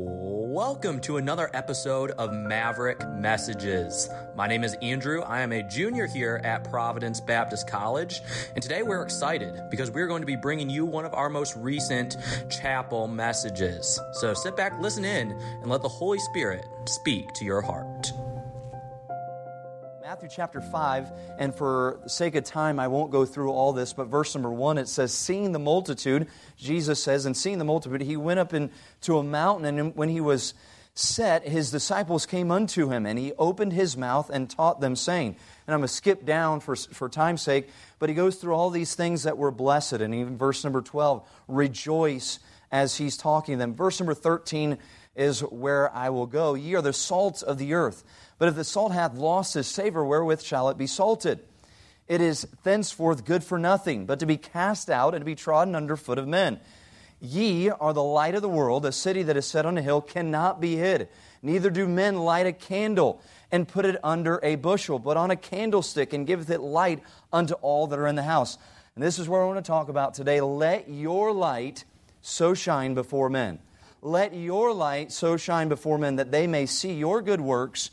Welcome to another episode of Maverick Messages. My name is Andrew. I am a junior here at Providence Baptist College, and today we're excited because we're going to be bringing you one of our most recent chapel messages. So sit back, listen in, and let the Holy Spirit speak to your heart. Matthew chapter 5, and for the sake of time, I won't go through all this, but verse number 1, it says, Seeing the multitude, Jesus says, and seeing the multitude, he went up into a mountain, and when he was set, his disciples came unto him, and he opened his mouth and taught them, saying, and I'm going to skip down for, for time's sake, but he goes through all these things that were blessed, and even verse number 12, rejoice as he's talking to them. Verse number 13 is where I will go. Ye are the salt of the earth. But if the salt hath lost his savor, wherewith shall it be salted? It is thenceforth good for nothing, but to be cast out and to be trodden under foot of men. Ye are the light of the world. A city that is set on a hill cannot be hid. Neither do men light a candle and put it under a bushel, but on a candlestick, and giveth it light unto all that are in the house. And this is what I want to talk about today. Let your light so shine before men. Let your light so shine before men that they may see your good works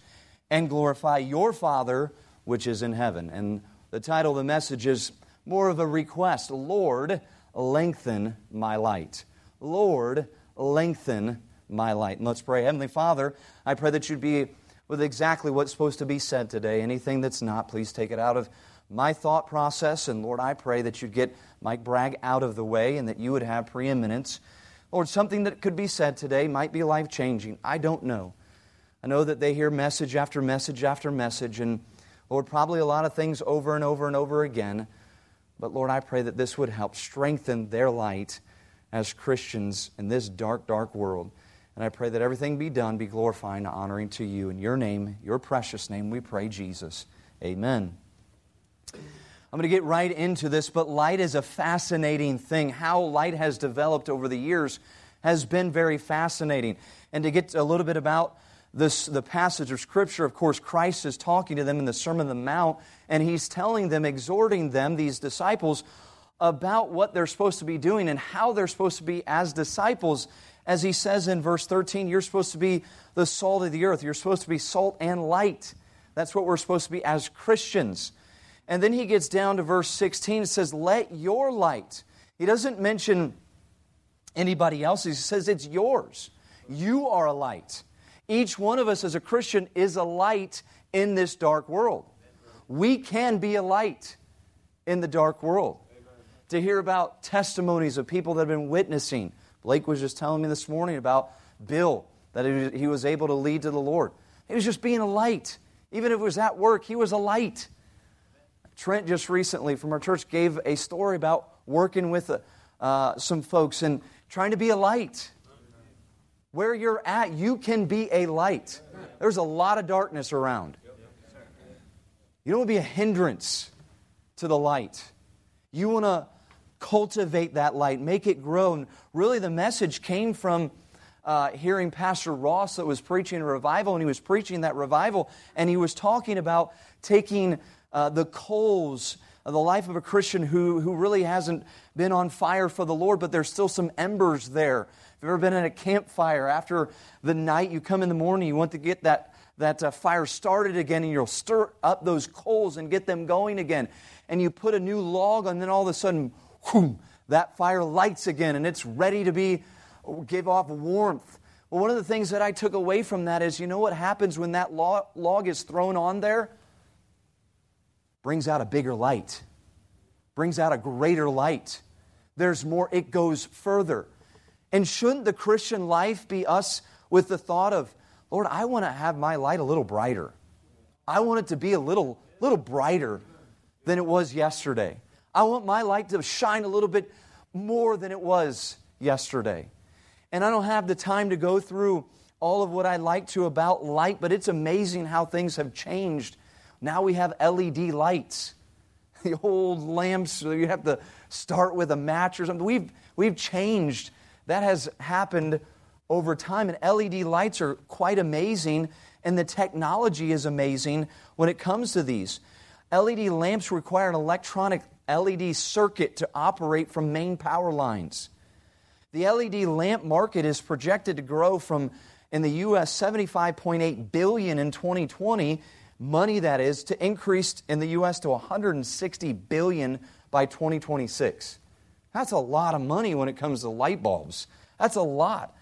and glorify your Father which is in heaven. And the title of the message is more of a request Lord, lengthen my light. Lord, lengthen my light. And let's pray. Heavenly Father, I pray that you'd be with exactly what's supposed to be said today. Anything that's not, please take it out of my thought process. And Lord, I pray that you'd get Mike Bragg out of the way and that you would have preeminence. Lord, something that could be said today might be life changing. I don't know. I know that they hear message after message after message, and Lord, probably a lot of things over and over and over again. But Lord, I pray that this would help strengthen their light as Christians in this dark, dark world. And I pray that everything be done, be glorifying honoring to you. In your name, your precious name, we pray, Jesus. Amen. I'm going to get right into this, but light is a fascinating thing. How light has developed over the years has been very fascinating. And to get a little bit about this, the passage of Scripture, of course, Christ is talking to them in the Sermon on the Mount, and he's telling them, exhorting them, these disciples, about what they're supposed to be doing and how they're supposed to be as disciples. As he says in verse 13, you're supposed to be the salt of the earth, you're supposed to be salt and light. That's what we're supposed to be as Christians. And then he gets down to verse 16, it says, Let your light. He doesn't mention anybody else, he says it's yours. You are a light. Each one of us as a Christian is a light in this dark world. We can be a light in the dark world. To hear about testimonies of people that have been witnessing. Blake was just telling me this morning about Bill, that he was able to lead to the Lord. He was just being a light. Even if it was at work, he was a light. Trent just recently from our church gave a story about working with uh, some folks and trying to be a light where you're at, you can be a light. There's a lot of darkness around. You don't want to be a hindrance to the light. You want to cultivate that light, make it grow. And really, the message came from uh, hearing Pastor Ross that was preaching a revival, and he was preaching that revival, and he was talking about taking uh, the coals of the life of a Christian who, who really hasn't been on fire for the Lord, but there's still some embers there if you've ever been at a campfire, after the night, you come in the morning, you want to get that, that uh, fire started again, and you'll stir up those coals and get them going again. And you put a new log, and then all of a sudden, whoom, that fire lights again, and it's ready to be give off warmth. Well, one of the things that I took away from that is, you know what happens when that log is thrown on there? Brings out a bigger light, brings out a greater light. There's more, it goes further. And shouldn't the Christian life be us with the thought of, Lord, I want to have my light a little brighter. I want it to be a little, little brighter than it was yesterday. I want my light to shine a little bit more than it was yesterday. And I don't have the time to go through all of what I'd like to about light, but it's amazing how things have changed. Now we have LED lights. The old lamps, you have to start with a match or something. We've, we've changed that has happened over time, and LED lights are quite amazing, and the technology is amazing when it comes to these. LED lamps require an electronic LED circuit to operate from main power lines. The LED lamp market is projected to grow from in the US 75.8 billion in 2020, money that is, to increase in the US to 160 billion by 2026. That's a lot of money when it comes to light bulbs. That's a lot.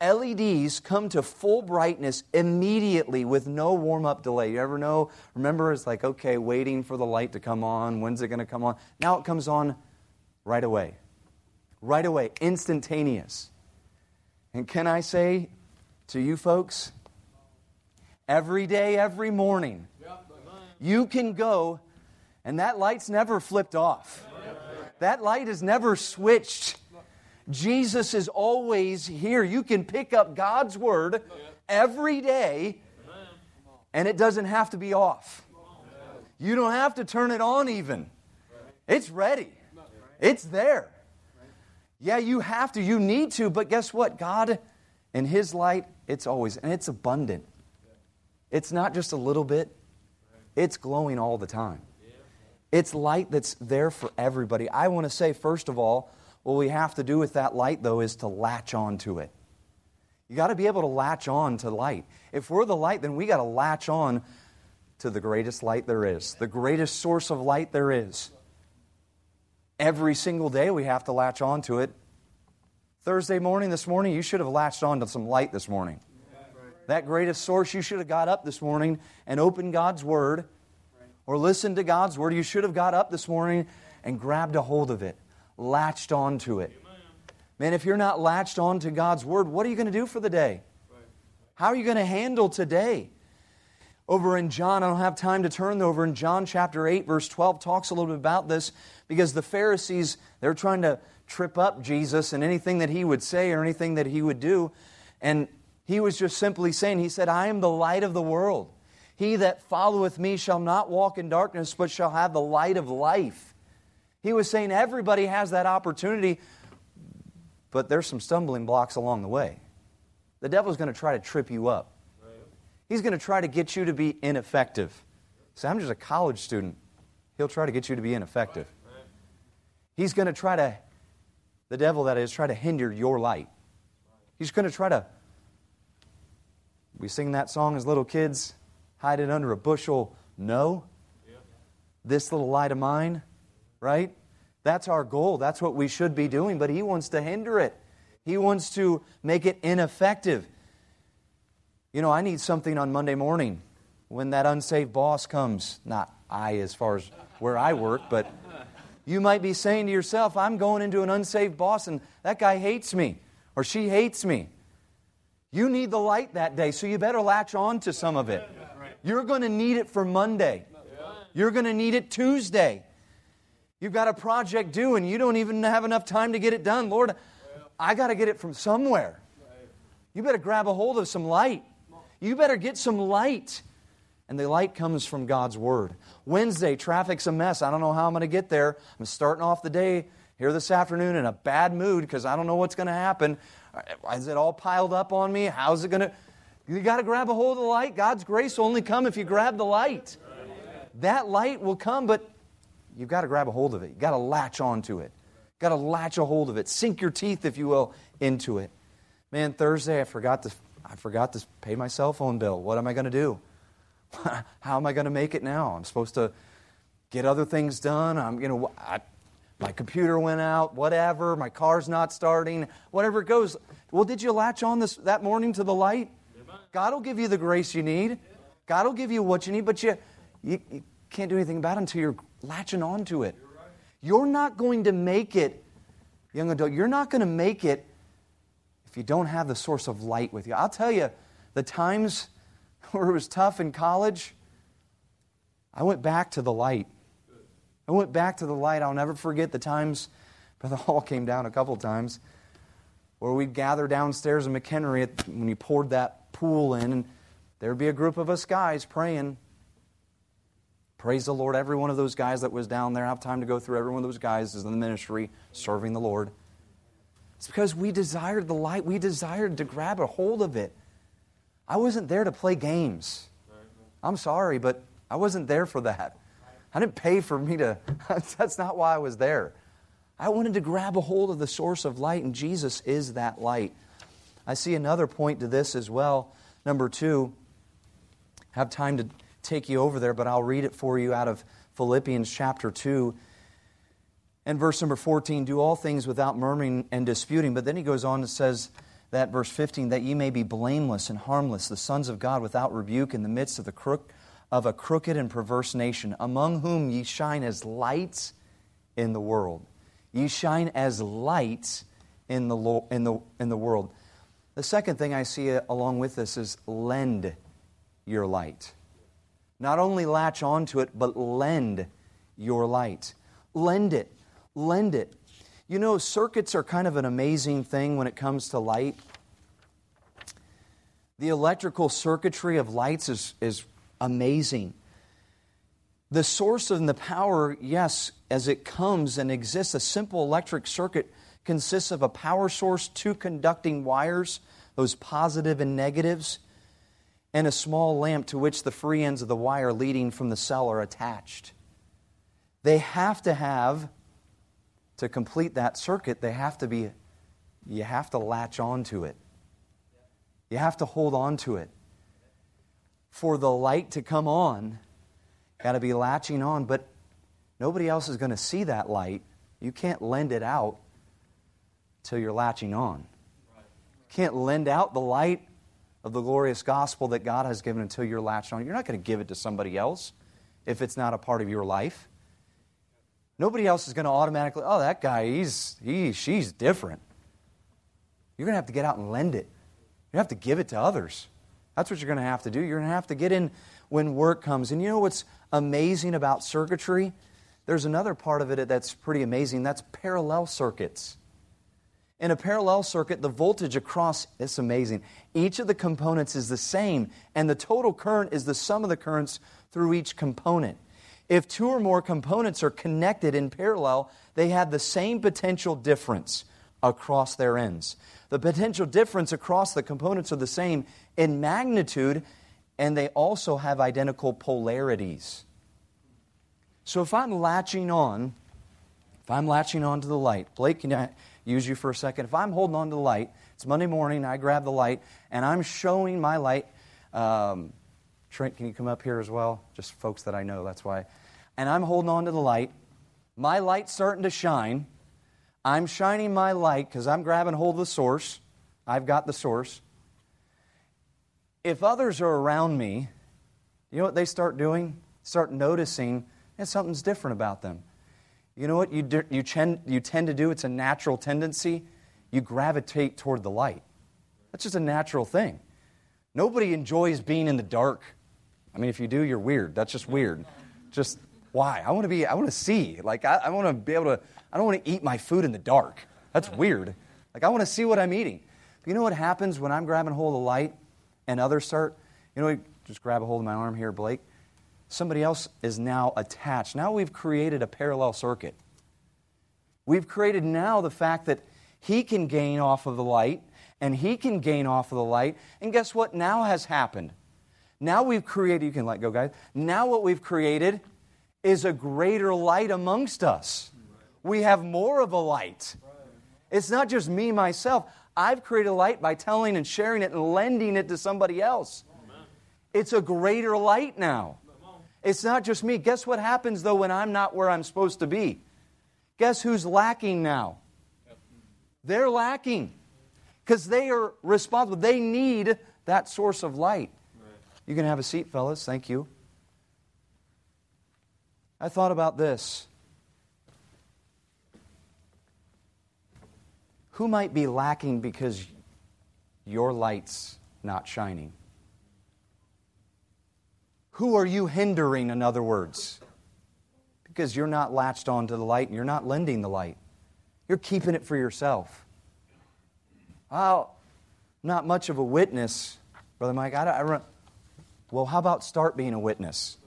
LEDs come to full brightness immediately with no warm up delay. You ever know? Remember, it's like, okay, waiting for the light to come on. When's it going to come on? Now it comes on right away. Right away, instantaneous. And can I say to you folks, every day, every morning, you can go, and that light's never flipped off. That light is never switched Jesus is always here. You can pick up God's Word every day, and it doesn't have to be off. You don't have to turn it on, even. It's ready, it's there. Yeah, you have to, you need to, but guess what? God, in His light, it's always, and it's abundant. It's not just a little bit, it's glowing all the time. It's light that's there for everybody. I want to say, first of all, what we have to do with that light, though, is to latch on to it. You got to be able to latch on to light. If we're the light, then we got to latch on to the greatest light there is, the greatest source of light there is. Every single day we have to latch on to it. Thursday morning, this morning, you should have latched on to some light this morning. That greatest source, you should have got up this morning and opened God's Word or listened to God's Word. You should have got up this morning and grabbed a hold of it latched onto it. Man, if you're not latched onto God's Word, what are you going to do for the day? How are you going to handle today? Over in John, I don't have time to turn over in John chapter 8, verse 12, talks a little bit about this because the Pharisees, they're trying to trip up Jesus and anything that he would say or anything that he would do. And he was just simply saying, He said, I am the light of the world. He that followeth me shall not walk in darkness, but shall have the light of life. He was saying everybody has that opportunity, but there's some stumbling blocks along the way. The devil's going to try to trip you up. He's going to try to get you to be ineffective. Say, I'm just a college student. He'll try to get you to be ineffective. He's going to try to, the devil that is, try to hinder your light. He's going to try to, we sing that song as little kids, hide it under a bushel. No. This little light of mine, right? That's our goal. That's what we should be doing, but he wants to hinder it. He wants to make it ineffective. You know, I need something on Monday morning when that unsaved boss comes. Not I, as far as where I work, but you might be saying to yourself, I'm going into an unsaved boss and that guy hates me or she hates me. You need the light that day, so you better latch on to some of it. You're going to need it for Monday. You're going to need it Tuesday. You've got a project due and you don't even have enough time to get it done. Lord, I got to get it from somewhere. You better grab a hold of some light. You better get some light. And the light comes from God's Word. Wednesday, traffic's a mess. I don't know how I'm going to get there. I'm starting off the day here this afternoon in a bad mood because I don't know what's going to happen. Is it all piled up on me? How's it going to. You got to grab a hold of the light. God's grace will only come if you grab the light. That light will come, but You've got to grab a hold of it. You've got to latch onto it. You've got to latch a hold of it. Sink your teeth, if you will, into it. Man, Thursday I forgot to I forgot to pay my cell phone bill. What am I going to do? How am I going to make it now? I'm supposed to get other things done. I'm you know I, my computer went out, whatever, my car's not starting, whatever it goes. Well, did you latch on this that morning to the light? God will give you the grace you need. God will give you what you need, but you, you, you can't do anything about it until you're latching on to it. You're not going to make it, young adult, you're not going to make it if you don't have the source of light with you. I'll tell you, the times where it was tough in college, I went back to the light. I went back to the light. I'll never forget the times, Brother Hall came down a couple times, where we'd gather downstairs in McHenry when you poured that pool in, and there'd be a group of us guys praying. Praise the Lord. Every one of those guys that was down there, I have time to go through every one of those guys is in the ministry serving the Lord. It's because we desired the light. We desired to grab a hold of it. I wasn't there to play games. I'm sorry, but I wasn't there for that. I didn't pay for me to, that's not why I was there. I wanted to grab a hold of the source of light, and Jesus is that light. I see another point to this as well. Number two, have time to take you over there, but I'll read it for you out of Philippians chapter 2 and verse number 14 do all things without murmuring and disputing. But then he goes on and says, that verse 15, that ye may be blameless and harmless, the sons of God without rebuke in the midst of the crook of a crooked and perverse nation, among whom ye shine as lights in the world. Ye shine as lights in the, in the, in the world. The second thing I see along with this is lend your light. Not only latch onto it, but lend your light. Lend it. Lend it. You know, circuits are kind of an amazing thing when it comes to light. The electrical circuitry of lights is, is amazing. The source and the power, yes, as it comes and exists, a simple electric circuit consists of a power source, two conducting wires, those positive and negatives, and a small lamp to which the free ends of the wire leading from the cell are attached. They have to have to complete that circuit, they have to be, you have to latch onto it. You have to hold on to it. For the light to come on, got to be latching on, but nobody else is going to see that light. You can't lend it out till you're latching on. You can't lend out the light of the glorious gospel that God has given until you're latched on. You're not going to give it to somebody else if it's not a part of your life. Nobody else is going to automatically, oh, that guy, he's, he, she's different. You're going to have to get out and lend it. You have to give it to others. That's what you're going to have to do. You're going to have to get in when work comes. And you know what's amazing about circuitry? There's another part of it that's pretty amazing. That's parallel circuits. In a parallel circuit, the voltage across, it's amazing. Each of the components is the same, and the total current is the sum of the currents through each component. If two or more components are connected in parallel, they have the same potential difference across their ends. The potential difference across the components are the same in magnitude, and they also have identical polarities. So if I'm latching on, if I'm latching on to the light, Blake, can I use you for a second? If I'm holding on to the light, it's Monday morning, I grab the light, and I'm showing my light. Um, Trent, can you come up here as well? Just folks that I know, that's why and I'm holding on to the light. My light's starting to shine. I'm shining my light because I'm grabbing hold of the source. I've got the source. If others are around me, you know what they start doing? Start noticing that something's different about them. You know what you, do, you, tend, you tend to do? It's a natural tendency. You gravitate toward the light. That's just a natural thing. Nobody enjoys being in the dark. I mean, if you do, you're weird. That's just weird. Just why? I want to be, I want to see. Like, I, I want to be able to, I don't want to eat my food in the dark. That's weird. Like, I want to see what I'm eating. But you know what happens when I'm grabbing hold of the light and others start, you know, just grab a hold of my arm here, Blake. Somebody else is now attached. Now we've created a parallel circuit. We've created now the fact that he can gain off of the light and he can gain off of the light. And guess what now has happened? Now we've created, you can let go, guys. Now what we've created is a greater light amongst us. We have more of a light. It's not just me, myself. I've created a light by telling and sharing it and lending it to somebody else. It's a greater light now. It's not just me. Guess what happens, though, when I'm not where I'm supposed to be? Guess who's lacking now? They're lacking because they are responsible. They need that source of light. You can have a seat, fellas. Thank you. I thought about this. Who might be lacking because your light's not shining? Who are you hindering, in other words? Because you're not latched onto the light and you're not lending the light. You're keeping it for yourself. Well, I'm not much of a witness, Brother Mike. I, I run. Well, how about start being a witness?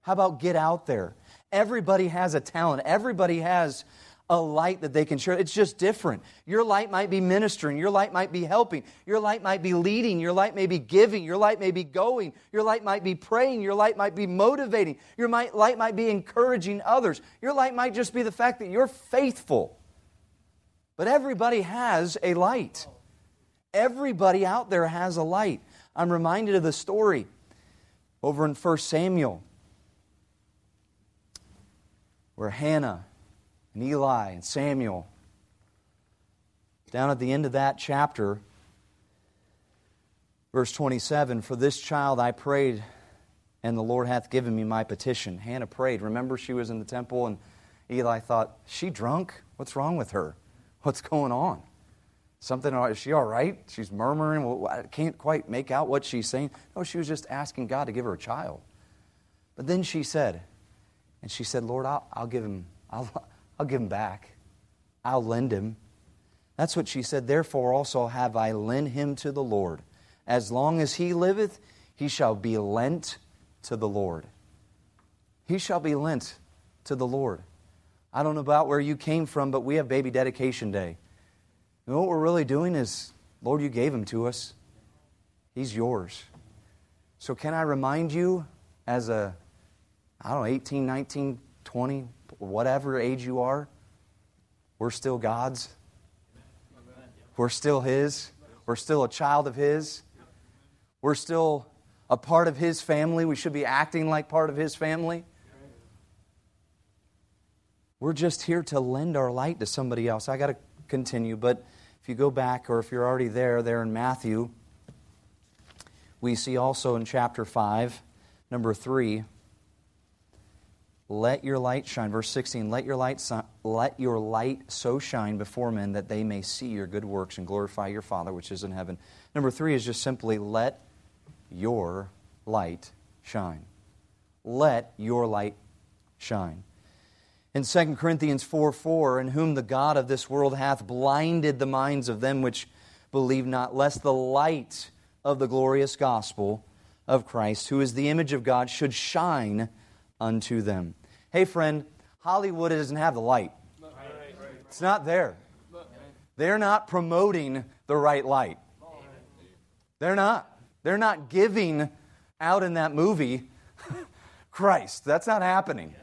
How about get out there? Everybody has a talent. Everybody has a light that they can share. It's just different. Your light might be ministering. Your light might be helping. Your light might be leading. Your light may be giving. Your light may be going. Your light might be praying. Your light might be motivating. Your light might be encouraging others. Your light might just be the fact that you're faithful But everybody has a light. Everybody out there has a light. I'm reminded of the story over in 1 Samuel where Hannah and Eli and Samuel, down at the end of that chapter, verse 27 For this child I prayed, and the Lord hath given me my petition. Hannah prayed. Remember, she was in the temple, and Eli thought, She drunk? What's wrong with her? What's going on? Something, is she all right? She's murmuring. I can't quite make out what she's saying. No, she was just asking God to give her a child. But then she said, and she said, Lord, I'll, I'll give him, I'll, I'll give him back. I'll lend him. That's what she said. Therefore also have I lent him to the Lord. As long as he liveth, he shall be lent to the Lord. He shall be lent to the Lord. I don't know about where you came from, but we have baby dedication day. And what we're really doing is, Lord, you gave him to us. He's yours. So, can I remind you, as a, I don't know, 18, 19, 20, whatever age you are, we're still God's. We're still His. We're still a child of His. We're still a part of His family. We should be acting like part of His family. We're just here to lend our light to somebody else. I got to continue, but if you go back, or if you're already there, there in Matthew, we see also in chapter 5, number 3, let your light shine. Verse 16, let your light, let your light so shine before men that they may see your good works and glorify your Father which is in heaven. Number three is just simply let your light shine. Let your light shine. In 2 Corinthians 4 4, in whom the God of this world hath blinded the minds of them which believe not, lest the light of the glorious gospel of Christ, who is the image of God, should shine unto them. Hey, friend, Hollywood doesn't have the light, it's not there. They're not promoting the right light. They're not. They're not giving out in that movie Christ. That's not happening.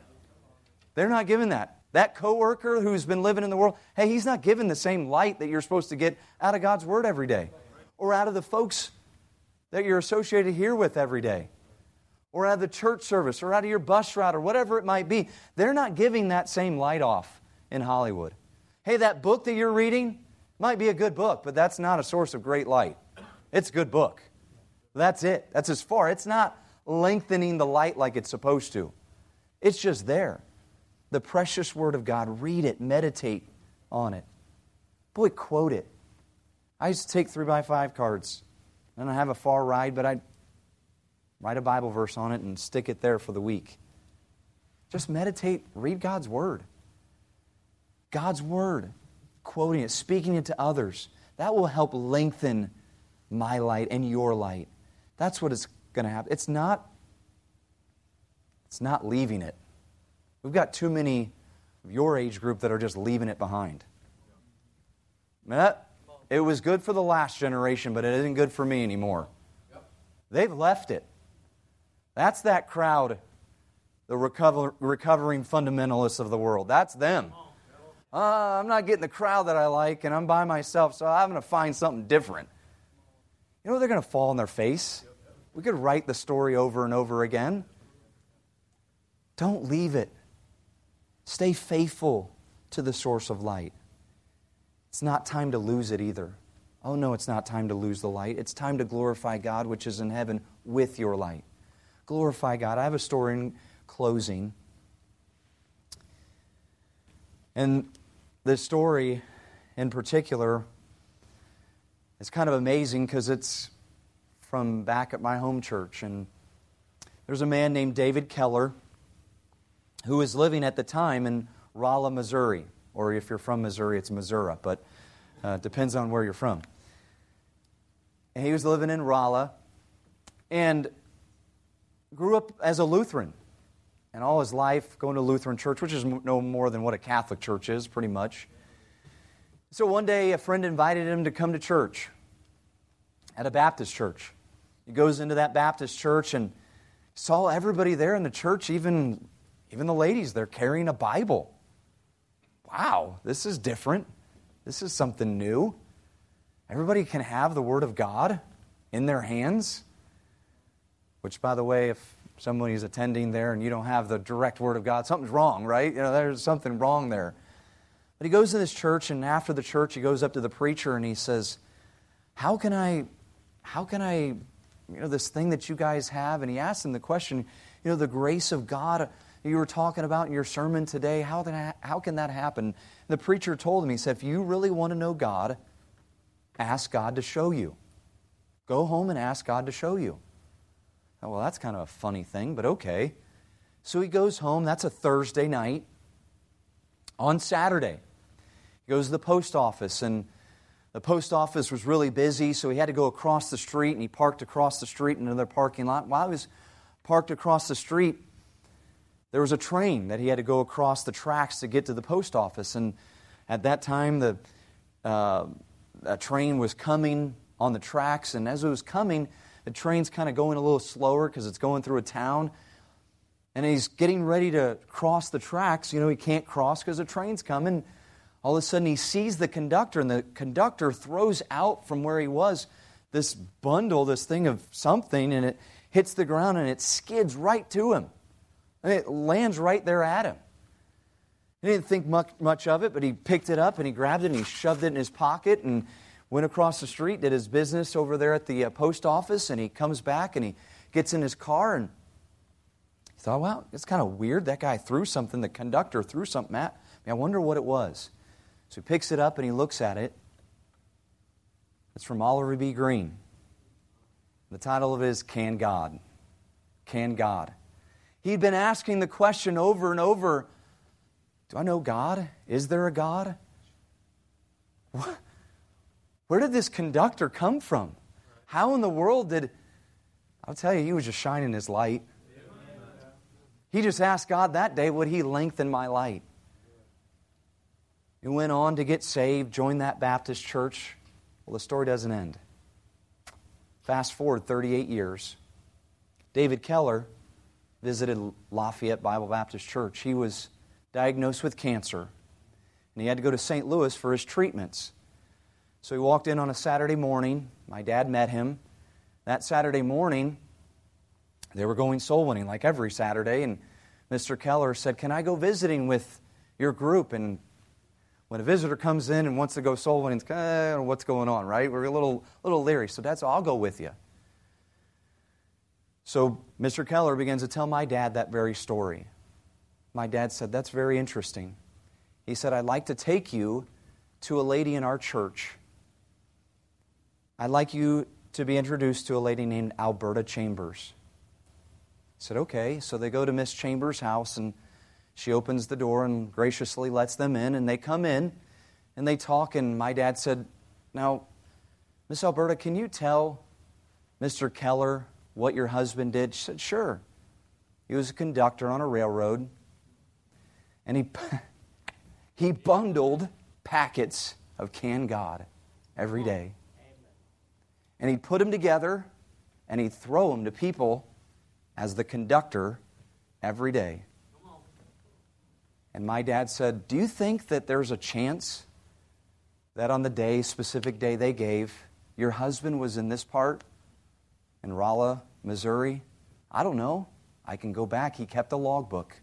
They're not giving that. That coworker who's been living in the world, hey, he's not given the same light that you're supposed to get out of God's word every day or out of the folks that you're associated here with every day or out of the church service or out of your bus route or whatever it might be. They're not giving that same light off in Hollywood. Hey, that book that you're reading might be a good book, but that's not a source of great light. It's a good book. That's it. That's as far. It's not lengthening the light like it's supposed to. It's just there the precious Word of God. Read it, meditate on it. Boy, quote it. I used to take three by five cards. And I don't have a far ride, but I'd write a Bible verse on it and stick it there for the week. Just meditate, read God's Word. God's Word, quoting it, speaking it to others. That will help lengthen my light and your light. That's what is going to happen. It's not, it's not leaving it. We've got too many of your age group that are just leaving it behind. it was good for the last generation, but it isn't good for me anymore. They've left it. That's that crowd, the recover, recovering fundamentalists of the world. That's them. Uh, I'm not getting the crowd that I like, and I'm by myself, so I'm going to find something different. You know, they're going to fall on their face. We could write the story over and over again. Don't leave it. Stay faithful to the source of light. It's not time to lose it either. Oh, no, it's not time to lose the light. It's time to glorify God, which is in heaven, with your light. Glorify God. I have a story in closing. And this story in particular is kind of amazing because it's from back at my home church. And there's a man named David Keller who was living at the time in Rolla, Missouri. Or if you're from Missouri, it's Missouri, but uh, depends on where you're from. And he was living in Rolla and grew up as a Lutheran. And all his life going to Lutheran church, which is no more than what a Catholic church is, pretty much. So one day, a friend invited him to come to church at a Baptist church. He goes into that Baptist church and saw everybody there in the church, even even the ladies, they're carrying a Bible. Wow, this is different. This is something new. Everybody can have the Word of God in their hands. Which, by the way, if somebody's attending there and you don't have the direct Word of God, something's wrong, right? You know, there's something wrong there. But he goes to this church, and after the church, he goes up to the preacher and he says, How can I, how can I, you know, this thing that you guys have? And he asks him the question, you know, the grace of God you were talking about in your sermon today, how, that, how can that happen? And the preacher told him, he said, If you really want to know God, ask God to show you. Go home and ask God to show you. Oh, well, that's kind of a funny thing, but okay. So he goes home. That's a Thursday night. On Saturday, he goes to the post office, and the post office was really busy, so he had to go across the street, and he parked across the street in another parking lot. While he was parked across the street, there was a train that he had to go across the tracks to get to the post office. And at that time, the uh, train was coming on the tracks, and as it was coming, the train's kind of going a little slower because it's going through a town. And he's getting ready to cross the tracks. You know, he can't cross because the train's coming. All of a sudden, he sees the conductor, and the conductor throws out from where he was this bundle, this thing of something, and it hits the ground and it skids right to him. And it lands right there at him. He didn't think much, of it, but he picked it up and he grabbed it and he shoved it in his pocket and went across the street, did his business over there at the uh, post office, and he comes back and he gets in his car and he thought, well, it's kind of weird. That guy threw something, the conductor threw something at me. I wonder what it was. So he picks it up and he looks at it. It's from Oliver B. Greene. The title of it is Can God? Can God? He'd been asking the question over and over Do I know God? Is there a God? Where did this conductor come from? How in the world did. I'll tell you, he was just shining his light. He just asked God that day, would he lengthen my light? He went on to get saved, joined that Baptist church. Well, the story doesn't end. Fast forward 38 years. David Keller visited Lafayette Bible Baptist Church. He was diagnosed with cancer, and he had to go to St. Louis for his treatments. So he walked in on a Saturday morning. My dad met him. That Saturday morning, they were going soul winning like every Saturday, and Mr. Keller said, Can I go visiting with your group? And when a visitor comes in and wants to go soul winning, eh, what's going on, right? We're a little, little leery. So, said, I'll go with you. So Mr. Keller begins to tell my dad that very story. My dad said, That's very interesting. He said, I'd like to take you to a lady in our church. I'd like you to be introduced to a lady named Alberta Chambers. I said, Okay. So they go to Miss Chambers' house, and she opens the door and graciously lets them in. And they come in and they talk. And my dad said, Now, Miss Alberta, can you tell Mr. Keller what your husband did? She said, Sure. He was a conductor on a railroad, and he, he bundled packets of Can God every day. And he'd put them together and he'd throw them to people as the conductor every day. And my dad said, Do you think that there's a chance that on the day, specific day they gave, your husband was in this part in Rolla, Missouri? I don't know. I can go back. He kept a logbook.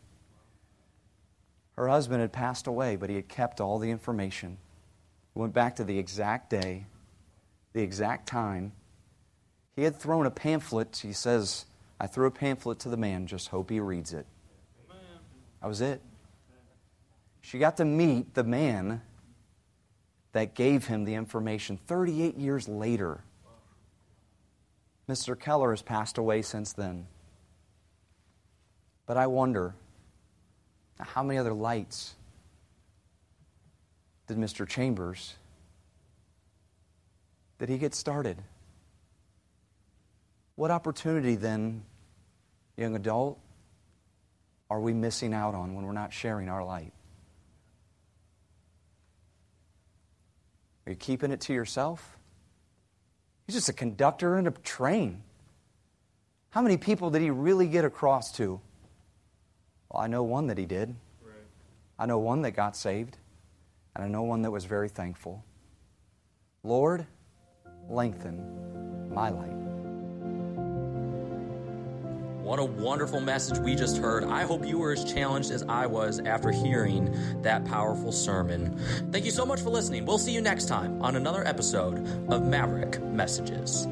Her husband had passed away, but he had kept all the information. Went back to the exact day, the exact time. He had thrown a pamphlet. He says, I threw a pamphlet to the man, just hope he reads it. That was it. She got to meet the man that gave him the information 38 years later. Mr. Keller has passed away since then. But I wonder how many other lights did Mr. Chambers did he get started? What opportunity then, young adult, are we missing out on when we're not sharing our light? Are you keeping it to yourself? He's just a conductor in a train. How many people did he really get across to? Well, I know one that he did. I know one that got saved. and I know one that was very thankful. Lord, lengthen my life. What a wonderful message we just heard. I hope you were as challenged as I was after hearing that powerful sermon. Thank you so much for listening. We'll see you next time on another episode of Maverick Messages.